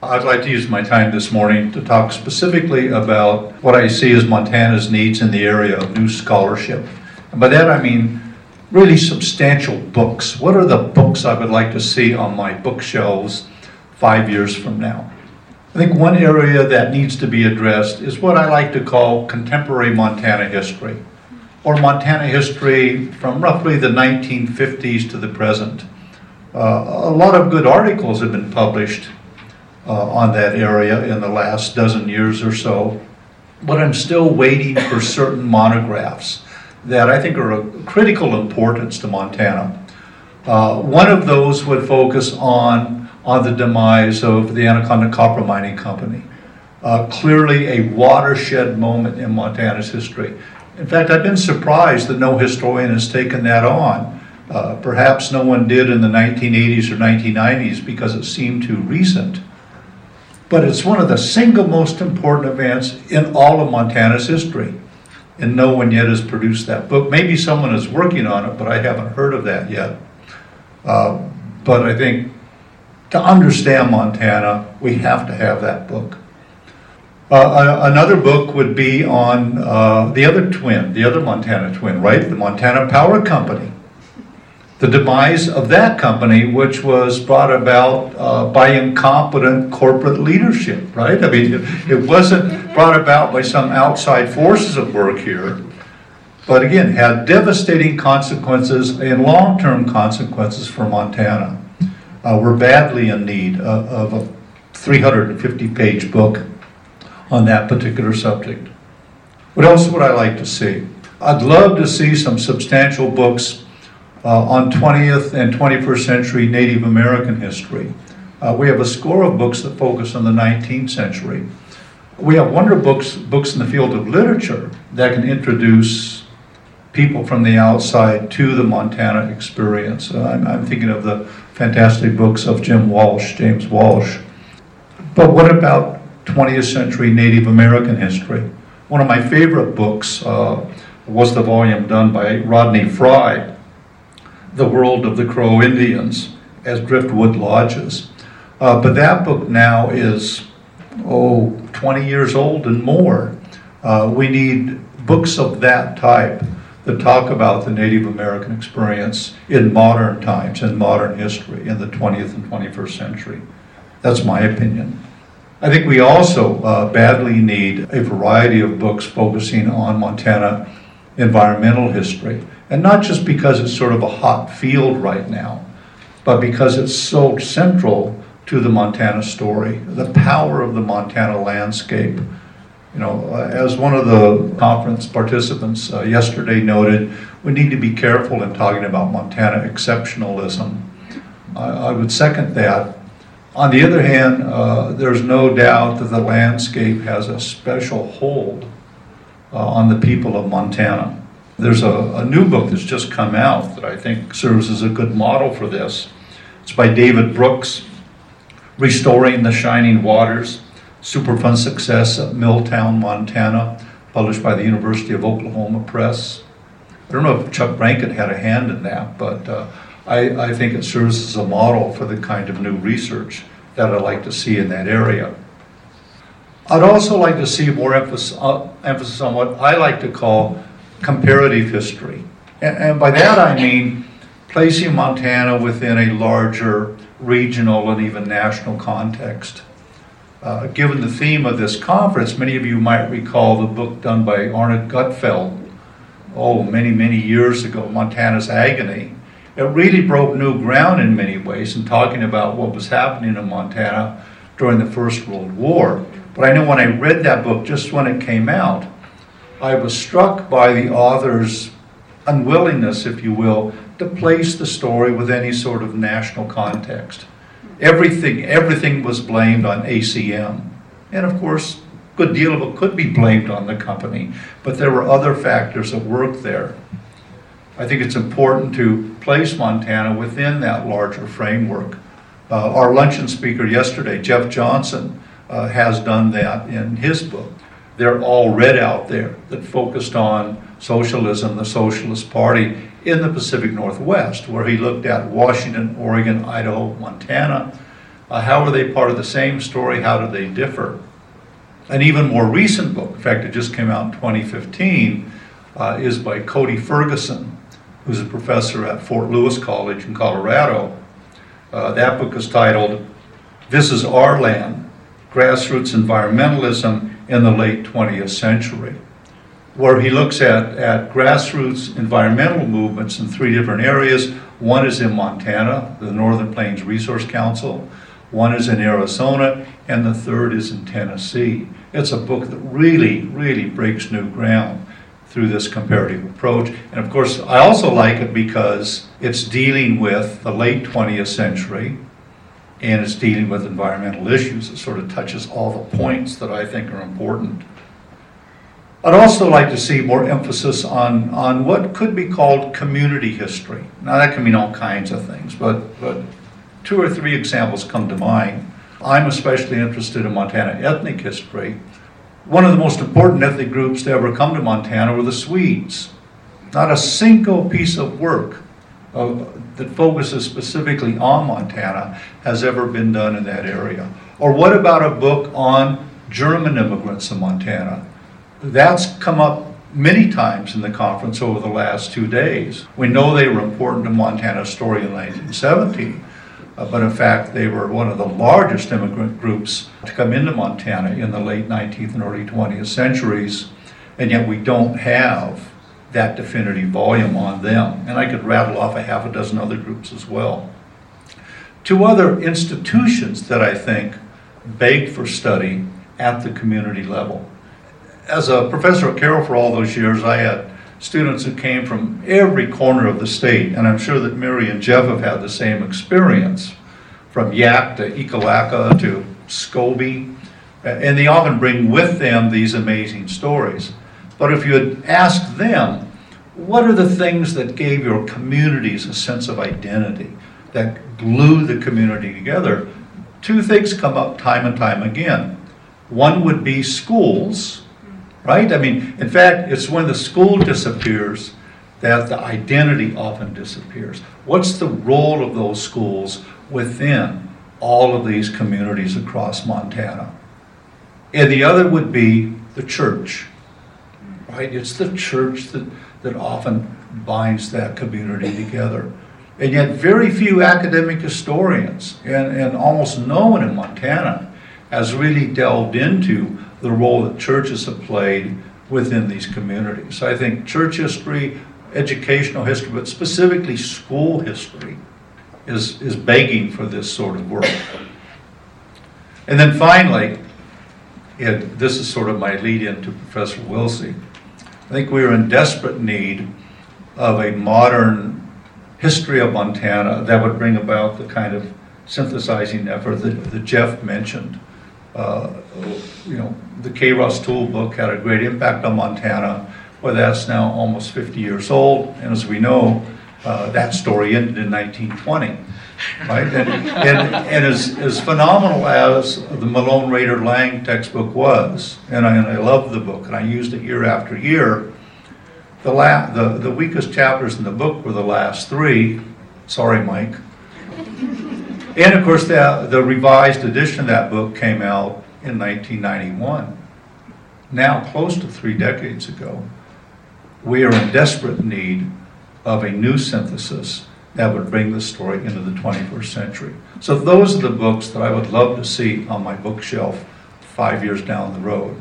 I'd like to use my time this morning to talk specifically about what I see as Montana's needs in the area of new scholarship. And by that I mean really substantial books. What are the books I would like to see on my bookshelves five years from now? I think one area that needs to be addressed is what I like to call contemporary Montana history, or Montana history from roughly the 1950s to the present. Uh, a lot of good articles have been published uh, on that area in the last dozen years or so, but I'm still waiting for certain monographs that I think are of critical importance to Montana. Uh, one of those would focus on, on the demise of the Anaconda Copper Mining Company. Uh, clearly a watershed moment in Montana's history. In fact, I've been surprised that no historian has taken that on. Uh, perhaps no one did in the 1980s or 1990s because it seemed too recent. But it's one of the single most important events in all of Montana's history and no one yet has produced that book. Maybe someone is working on it, but I haven't heard of that yet. Uh, but I think to understand Montana, we have to have that book. Uh, another book would be on uh, the other twin, the other Montana twin, right? The Montana Power Company the demise of that company, which was brought about uh, by incompetent corporate leadership, right? I mean, it, it wasn't brought about by some outside forces at work here, but again, had devastating consequences and long term consequences for Montana. Uh, we're badly in need of, of a 350 page book on that particular subject. What else would I like to see? I'd love to see some substantial books uh, on 20th and 21st century Native American history. Uh, we have a score of books that focus on the 19th century. We have wonder books, books in the field of literature that can introduce people from the outside to the Montana experience. Uh, I'm, I'm thinking of the fantastic books of Jim Welch, James Welch. But what about 20th century Native American history? One of my favorite books uh, was the volume done by Rodney Frey the world of the Crow Indians as driftwood lodges. Uh, but that book now is, oh, 20 years old and more. Uh, we need books of that type that talk about the Native American experience in modern times, in modern history, in the 20th and 21st century. That's my opinion. I think we also uh, badly need a variety of books focusing on Montana environmental history. And not just because it's sort of a hot field right now, but because it's so central to the Montana story, the power of the Montana landscape. You know, uh, as one of the conference participants uh, yesterday noted, we need to be careful in talking about Montana exceptionalism. I would second that. On the other hand, uh, there's no doubt that the landscape has a special hold uh, on the people of Montana. There's a, a new book that's just come out that I think serves as a good model for this. It's by David Brooks, Restoring the Shining Waters, Superfund Success at Milltown, Montana, published by the University of Oklahoma Press. I don't know if Chuck Rankin had a hand in that, but uh, I, I think it serves as a model for the kind of new research that I'd like to see in that area. I'd also like to see more emphasis, uh, emphasis on what I like to call comparative history. And, and by that I mean placing Montana within a larger regional and even national context. Uh, given the theme of this conference, many of you might recall the book done by Arnon Gutfeld, oh, many, many years ago, Montana's Agony. It really broke new ground in many ways in talking about what was happening in Montana during the First World War. But I know when I read that book, just when it came out, I was struck by the author's unwillingness, if you will, to place the story with any sort of national context. Everything, everything was blamed on ACM. And of course, a good deal of it could be blamed on the company, but there were other factors at work there. I think it's important to place Montana within that larger framework. Uh, our luncheon speaker yesterday, Jeff Johnson, uh, has done that in his book they're all red out there that focused on socialism, the Socialist Party in the Pacific Northwest, where he looked at Washington, Oregon, Idaho, Montana, Uh, how are they part of the same story? How do they differ? An even more recent book, in fact, it just came out in 2015, uh, is by Cody Ferguson, who's a professor at Fort Lewis College in Colorado. Uh, that book is titled This is Our Land Grassroots Environmentalism in the Late 20th Century, where he looks at, at grassroots environmental movements in three different areas. One is in Montana, the Northern Plains Resource Council, one is in Arizona, and the third is in Tennessee. It's a book that really, really breaks new ground through this comparative approach. And of course, I also like it because it's dealing with the late 20th century and it's dealing with environmental issues. It sort of touches all the points that I think are important. I'd also like to see more emphasis on, on what could be called community history. Now, that can mean all kinds of things, but, but two or three examples come to mind. I'm especially interested in Montana ethnic history. One of the most important ethnic groups to ever come to Montana were the Swedes. Not a single piece of work of, that focuses specifically on Montana has ever been done in that area. Or what about a book on German immigrants in Montana? That's come up many times in the conference over the last two days. We know they were important to Montana's story in 1917, uh, Uh, but in fact, they were one of the largest immigrant groups to come into Montana in the late 19th and early 20th centuries, and yet we don't have that definitive volume on them. And I could rattle off a half a dozen other groups as well. Two other institutions that I think begged for study at the community level. As a professor at Carroll for all those years, I had students who came from every corner of the state, and I'm sure that Mary and Jeff have had the same experience, from Yaak to Ekalaka to Scobey, and they often bring with them these amazing stories. But if you had asked them, what are the things that gave your communities a sense of identity, that glue the community together? Two things come up time and time again. One would be schools, right? I mean, in fact, it's when the school disappears that the identity often disappears. What's the role of those schools within all of these communities across Montana? And the other would be the church, right? It's the church that, that often binds that community together. And yet, very few academic historians, and, and almost no one in Montana, has really delved into the role that churches have played within these communities. I think church history, educational history, but specifically school history, is, is begging for this sort of work. And then finally, it, this is sort of my lead in to Professor Wiltse. I think we are in desperate need of a modern history of Montana that would bring about the kind of synthesizing effort that, that Jeff mentioned. Uh, you know, the K. Ross Toole book had a great impact on Montana, but that's now almost 50 years old, and as we know, uh, that story ended in 1920 right? And, and, and as, as phenomenal as the Malone Roeder Lang textbook was, and I, and I love the book, and I used it year after year, the, la- the, the weakest chapters in the book were the last three. Sorry, Mike. And of course, the, the revised edition of that book came out in 1991. Now, close to three decades ago, we are in desperate need of a new synthesis that would bring the story into the 21st century. So those are the books that I would love to see on my bookshelf five years down the road.